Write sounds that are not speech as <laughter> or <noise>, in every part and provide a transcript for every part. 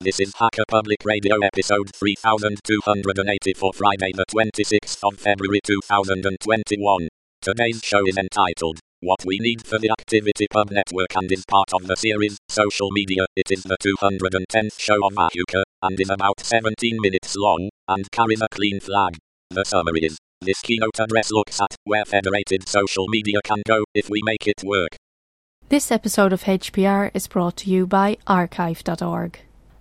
This is Hacker Public Radio episode 3280 for Friday the 26th of February 2021. Today's show is entitled What We Need for the ActivityPub Network and is part of the series Social Media. It is the 210th show of Ahuka and is about 17 minutes long and carries a clean flag. The summary is this keynote address looks at where federated social media can go if we make it work. This episode of HPR is brought to you by archive.org.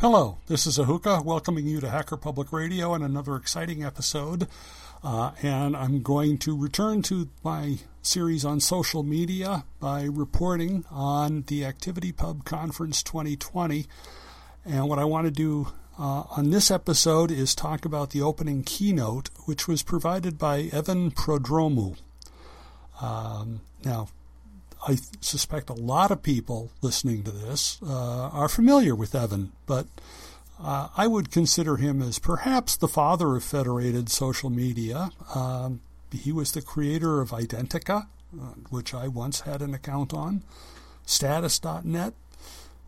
Hello, this is Ahuka welcoming you to Hacker Public Radio and another exciting episode. Uh, and I'm going to return to my series on social media by reporting on the ActivityPub Conference 2020. And what I want to do uh, on this episode is talk about the opening keynote, which was provided by Evan Prodromou. Um, now, I suspect a lot of people listening to this uh, are familiar with Evan, but uh, I would consider him as perhaps the father of federated social media. Um, he was the creator of Identica, uh, which I once had an account on, Status.net.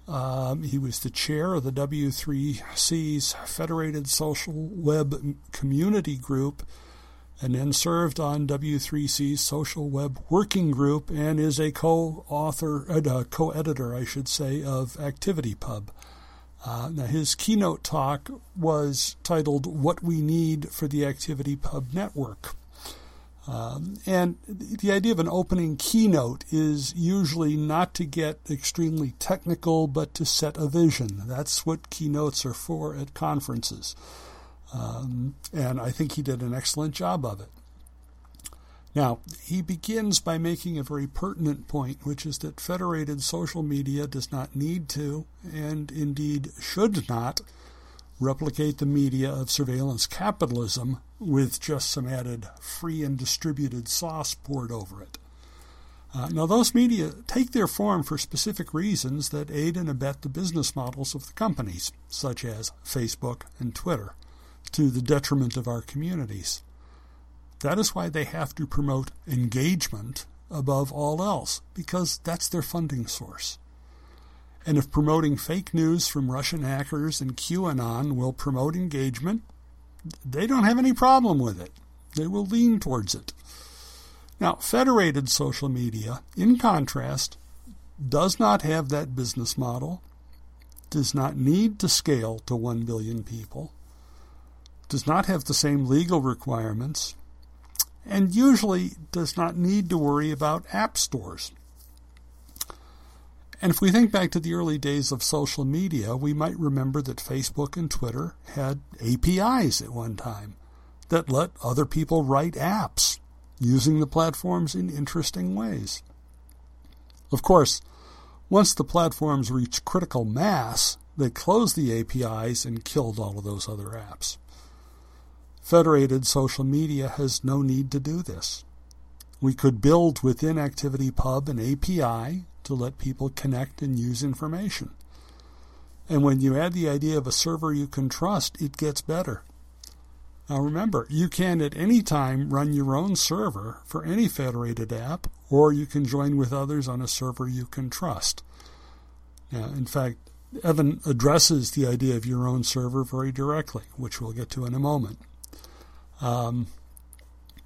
Um, he was the chair of the W3C's Federated Social Web Community Group and then served on W3C's Social Web Working Group and is a co-author, uh, co-editor, I should say, of ActivityPub. Uh, now, his keynote talk was titled "What We Need for the ActivityPub Network." Um, and the idea of an opening keynote is usually not to get extremely technical, but to set a vision. That's what keynotes are for at conferences. Um, and I think he did an excellent job of it. Now, he begins by making a very pertinent point, which is that federated social media does not need to, and indeed should not, replicate the media of surveillance capitalism with just some added free and distributed sauce poured over it. Uh, now, those media take their form for specific reasons that aid and abet the business models of the companies, such as Facebook and Twitter to the detriment of our communities. That is why they have to promote engagement above all else, because that's their funding source. And if promoting fake news from Russian hackers and QAnon will promote engagement, they don't have any problem with it. They will lean towards it. Now, federated social media, in contrast, does not have that business model, does not need to scale to 1 billion people, does not have the same legal requirements, and usually does not need to worry about app stores. And if we think back to the early days of social media, we might remember that Facebook and Twitter had APIs at one time that let other people write apps using the platforms in interesting ways. Of course, once the platforms reached critical mass, they closed the APIs and killed all of those other apps. Federated social media has no need to do this. We could build within ActivityPub an API to let people connect and use information. And when you add the idea of a server you can trust, it gets better. Now remember, you can at any time run your own server for any federated app, or you can join with others on a server you can trust. Now, in fact, Evan addresses the idea of your own server very directly, which we'll get to in a moment. Um,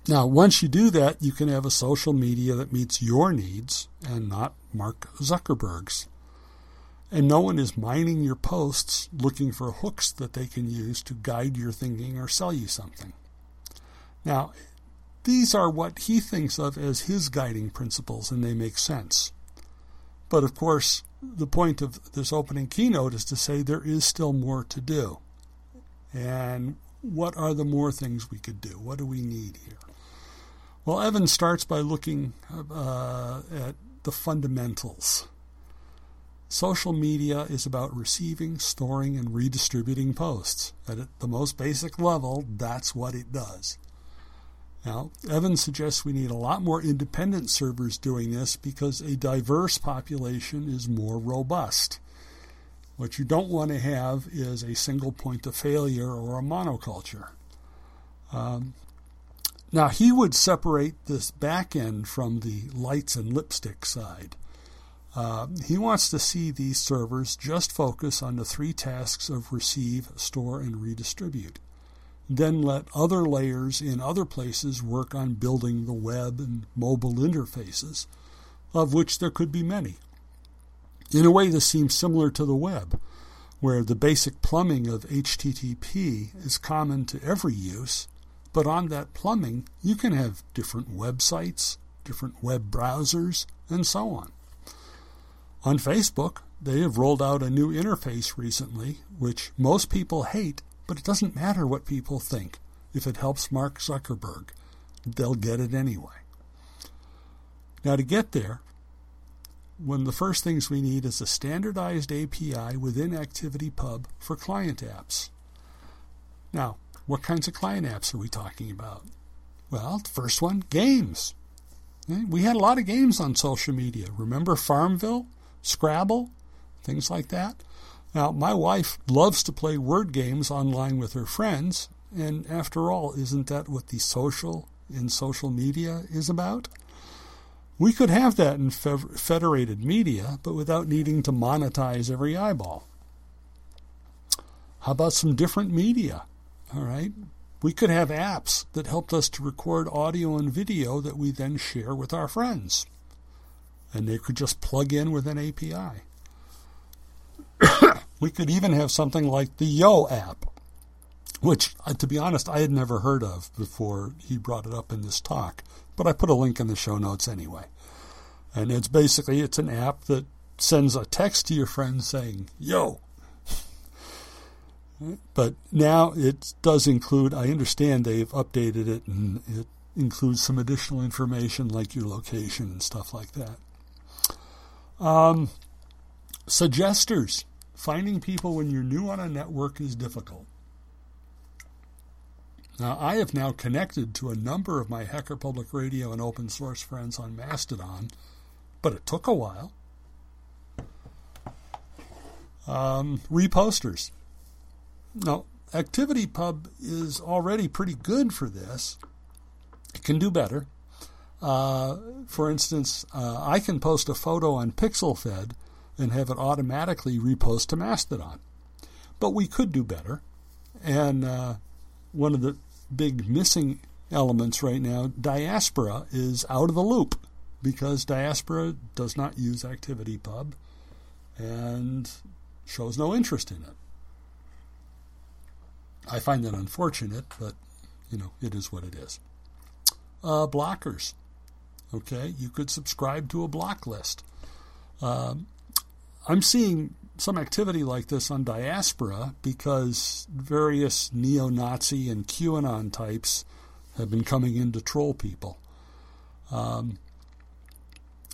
now, once you do that, you can have a social media that meets your needs and not Mark Zuckerberg's. And no one is mining your posts looking for hooks that they can use to guide your thinking or sell you something. Now, these are what he thinks of as his guiding principles, and they make sense. But of course, the point of this opening keynote is to say there is still more to do. And what are the more things we could do? What do we need here? Well, Evan starts by looking uh, at the fundamentals. Social media is about receiving, storing, and redistributing posts. At the most basic level, that's what it does. Now, Evan suggests we need a lot more independent servers doing this because a diverse population is more robust. What you don't want to have is a single point of failure or a monoculture. Um, now, he would separate this back end from the lights and lipstick side. Uh, he wants to see these servers just focus on the three tasks of receive, store, and redistribute then let other layers in other places work on building the web and mobile interfaces, of which there could be many. In a way, this seems similar to the web, where the basic plumbing of HTTP is common to every use, but on that plumbing, you can have different websites, different web browsers, and so on. On Facebook, they have rolled out a new interface recently, which most people hate but it doesn't matter what people think. If it helps Mark Zuckerberg, they'll get it anyway. Now, to get there, one of the first things we need is a standardized API within ActivityPub for client apps. Now, what kinds of client apps are we talking about? Well, the first one, games. Eh, we had a lot of games on social media. Remember Farmville, Scrabble, things like that? Now, my wife loves to play word games online with her friends, and after all, isn't that what the social in social media is about? We could have that in federated media, but without needing to monetize every eyeball. How about some different media? All right. We could have apps that helped us to record audio and video that we then share with our friends. And they could just plug in with an API. <coughs> we could even have something like the Yo app, which, uh, to be honest, I had never heard of before he brought it up in this talk. But I put a link in the show notes anyway. And it's basically it's an app that sends a text to your friend saying "Yo." but now it does include. I understand they've updated it and it includes some additional information like your location and stuff like that. Um, suggesters. Finding people when you're new on a network is difficult. Now, I have now connected to a number of my Hacker Public Radio and open source friends on Mastodon, but it took a while. Um, reposters. Now, ActivityPub is already pretty good for this. It can do better. Uh, for instance, uh, I can post a photo on PixelFed and have it automatically repost to Mastodon. But we could do better. And uh, one of the big missing elements right now, Diaspora is out of the loop because Diaspora does not use ActivityPub and shows no interest in it. I find that unfortunate, but you know, it is what it is. Uh, blockers. Okay, you could subscribe to a block list. Um, I'm seeing some activity like this on diaspora because various neo Nazi and QAnon types have been coming in to troll people. Um,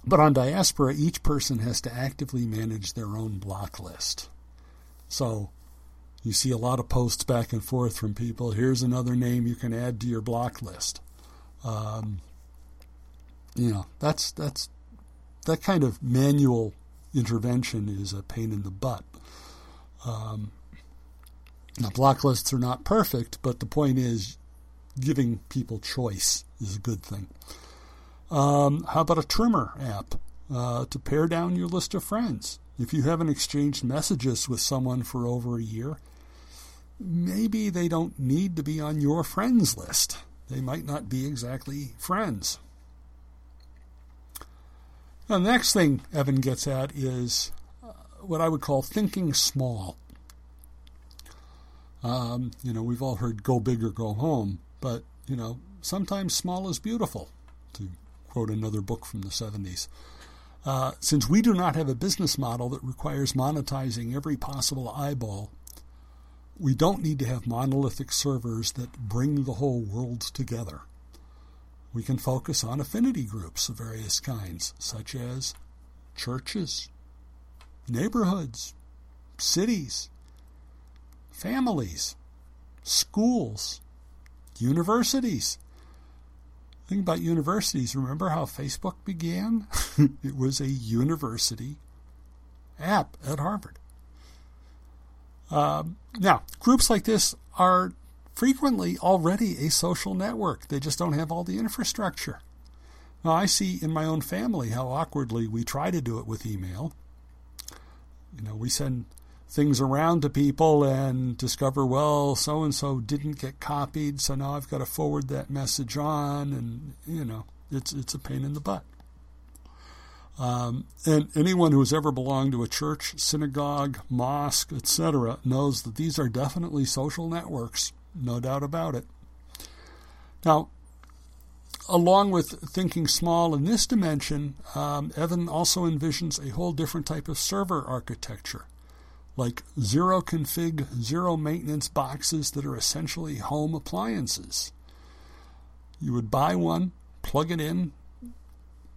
but on diaspora, each person has to actively manage their own block list. So you see a lot of posts back and forth from people. Here's another name you can add to your block list. Um, you know, that's that's that kind of manual intervention is a pain in the butt. Um, now, block lists are not perfect, but the point is giving people choice is a good thing. Um, how about a trimmer app uh, to pare down your list of friends? If you haven't exchanged messages with someone for over a year, maybe they don't need to be on your friends list. They might not be exactly friends. Now, the next thing Evan gets at is uh, what I would call thinking small. Um, you know, we've all heard go big or go home, but, you know, sometimes small is beautiful, to quote another book from the 70s. Uh, since we do not have a business model that requires monetizing every possible eyeball, we don't need to have monolithic servers that bring the whole world together. We can focus on affinity groups of various kinds, such as churches, neighborhoods, cities, families, schools, universities. Think about universities. Remember how Facebook began? <laughs> it was a university app at Harvard. Um, now, groups like this are frequently already a social network. They just don't have all the infrastructure. Now, I see in my own family how awkwardly we try to do it with email. You know, we send things around to people and discover, well, so and so didn't get copied, so now I've got to forward that message on, and you know, it's it's a pain in the butt. Um, and anyone who has ever belonged to a church, synagogue, mosque, etc., knows that these are definitely social networks, no doubt about it. Now, along with thinking small in this dimension, um, Evan also envisions a whole different type of server architecture, like zero config, zero maintenance boxes that are essentially home appliances. You would buy one, plug it in,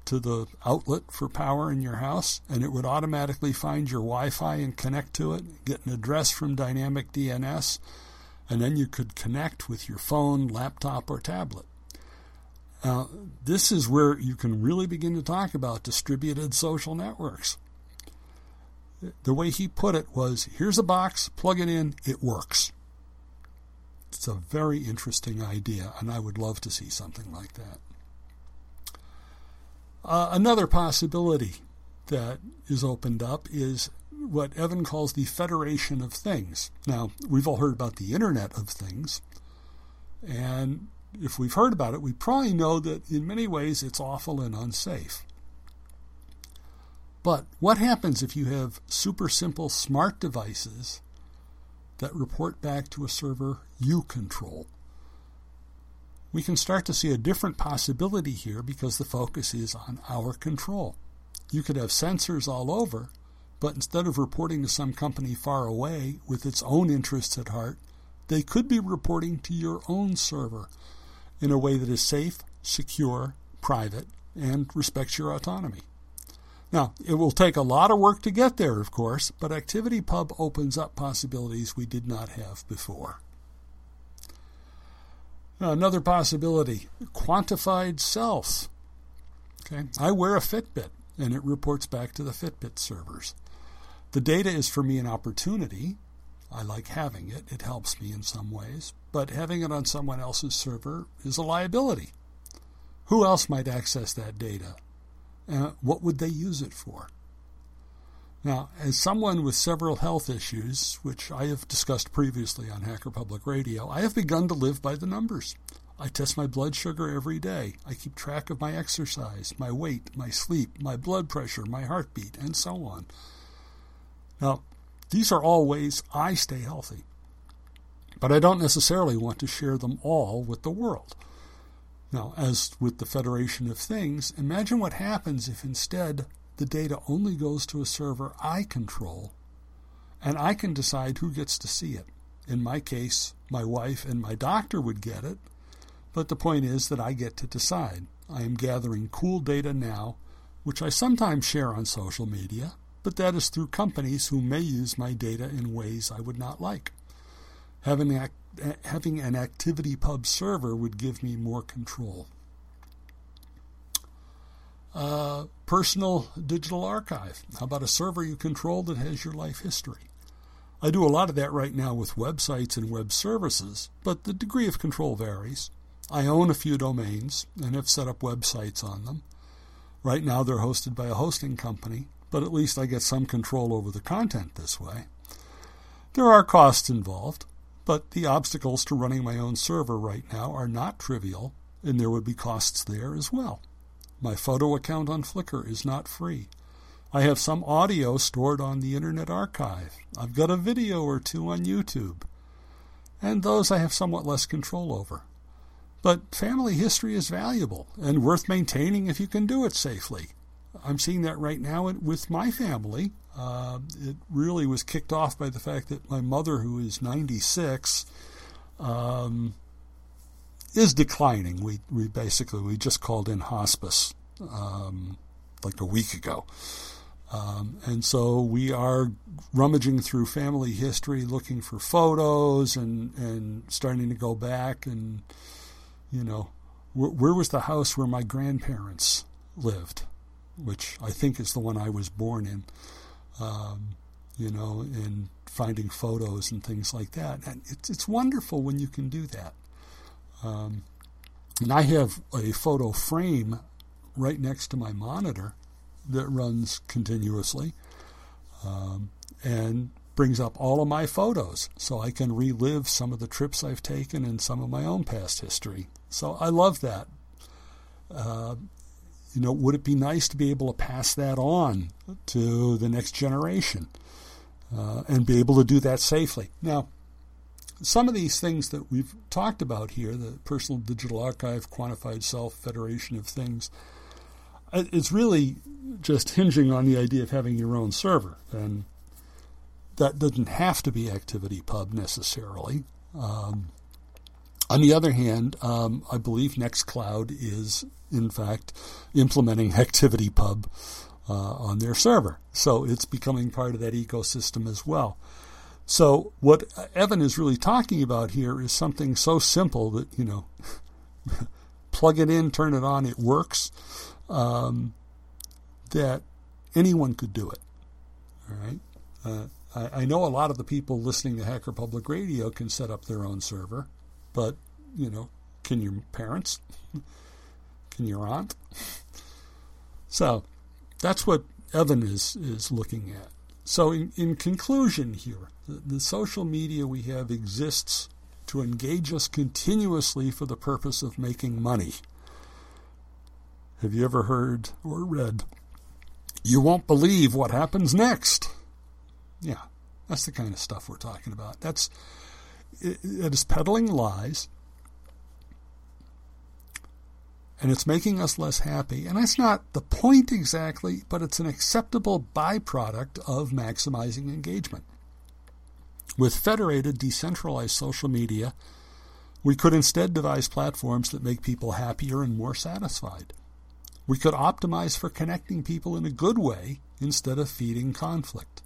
to the outlet for power in your house, and it would automatically find your Wi Fi and connect to it, get an address from Dynamic DNS, and then you could connect with your phone, laptop, or tablet. Now, this is where you can really begin to talk about distributed social networks. The way he put it was here's a box, plug it in, it works. It's a very interesting idea, and I would love to see something like that. Uh, another possibility that is opened up is what Evan calls the Federation of Things. Now, we've all heard about the Internet of Things, and if we've heard about it, we probably know that in many ways it's awful and unsafe. But what happens if you have super simple smart devices that report back to a server you control? we can start to see a different possibility here because the focus is on our control. You could have sensors all over, but instead of reporting to some company far away with its own interests at heart, they could be reporting to your own server in a way that is safe, secure, private, and respects your autonomy. Now, it will take a lot of work to get there, of course, but ActivityPub opens up possibilities we did not have before. Another possibility quantified self. Okay, I wear a Fitbit and it reports back to the Fitbit servers. The data is for me an opportunity. I like having it, it helps me in some ways, but having it on someone else's server is a liability. Who else might access that data? Uh, what would they use it for? Now, as someone with several health issues, which I have discussed previously on Hacker Public Radio, I have begun to live by the numbers. I test my blood sugar every day. I keep track of my exercise, my weight, my sleep, my blood pressure, my heartbeat, and so on. Now, these are all ways I stay healthy. But I don't necessarily want to share them all with the world. Now, as with the Federation of Things, imagine what happens if instead the data only goes to a server I control, and I can decide who gets to see it. In my case, my wife and my doctor would get it, but the point is that I get to decide. I am gathering cool data now, which I sometimes share on social media, but that is through companies who may use my data in ways I would not like. Having, having an ActivityPub server would give me more control. Uh, personal digital archive. How about a server you control that has your life history? I do a lot of that right now with websites and web services, but the degree of control varies. I own a few domains and have set up websites on them. Right now they're hosted by a hosting company, but at least I get some control over the content this way. There are costs involved, but the obstacles to running my own server right now are not trivial, and there would be costs there as well. My photo account on Flickr is not free. I have some audio stored on the Internet Archive. I've got a video or two on YouTube. And those I have somewhat less control over. But family history is valuable and worth maintaining if you can do it safely. I'm seeing that right now with my family. Uh, it really was kicked off by the fact that my mother, who is 96, um, is declining. We we basically we just called in hospice um, like a week ago. Um, and so we are rummaging through family history, looking for photos and, and starting to go back and, you know, where, where was the house where my grandparents lived, which I think is the one I was born in, um, you know, and finding photos and things like that. And it's, it's wonderful when you can do that. Um, and I have a photo frame right next to my monitor that runs continuously um, and brings up all of my photos so I can relive some of the trips I've taken and some of my own past history. So I love that. Uh, you know, would it be nice to be able to pass that on to the next generation uh, and be able to do that safely? Now, some of these things that we've talked about here, the Personal Digital Archive, Quantified Self, Federation of Things, it's really just hinging on the idea of having your own server. And that doesn't have to be ActivityPub necessarily. Um, on the other hand, um, I believe Nextcloud is, in fact, implementing <laughs> ActivityPub uh, on their server. So it's becoming part of that ecosystem as well. So what Evan is really talking about here is something so simple that, you know, <laughs> plug it in, turn it on, it works um, that anyone could do it. All right. Uh, I, I, know a lot of the people listening to Hacker Public Radio can set up their own server, but you know, can your parents? <laughs> can your aunt? <laughs> So that's what Evan is is looking at. So in, in conclusion here, the, the social media we have exists to engage us continuously for the purpose of making money. Have you ever heard or read, You won't believe what happens next? Yeah, that's the kind of stuff we're talking about. That's it, is peddling lies and it's making us less happy. And that's not the point exactly, but it's an acceptable byproduct of maximizing engagement. With federated, decentralized social media, we could instead devise platforms that make people happier and more satisfied. We could optimize for connecting people in a good way instead of feeding conflict.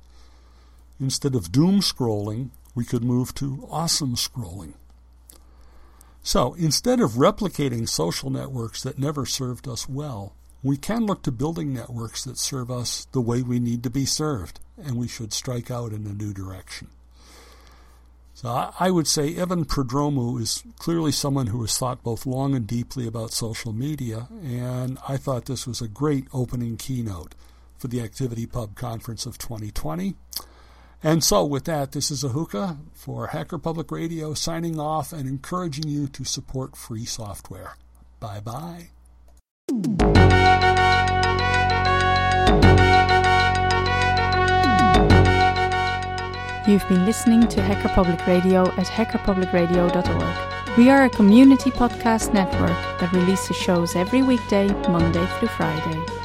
Instead of doom scrolling, we could move to awesome scrolling. So instead of replicating social networks that never served us well, we can look to building networks that serve us the way we need to be served, and we should strike out in a new direction. So I would say Evan Prodromou is clearly someone who has thought both long and deeply about social media, and I thought this was a great opening keynote for the ActivityPub Conference of 2020. And so, with that, this is Ahuka for Hacker Public Radio signing off and encouraging you to support free software. Bye bye. You've been listening to Hacker Public Radio at hackerpublicradio.org. We are a community podcast network that releases shows every weekday, Monday through Friday.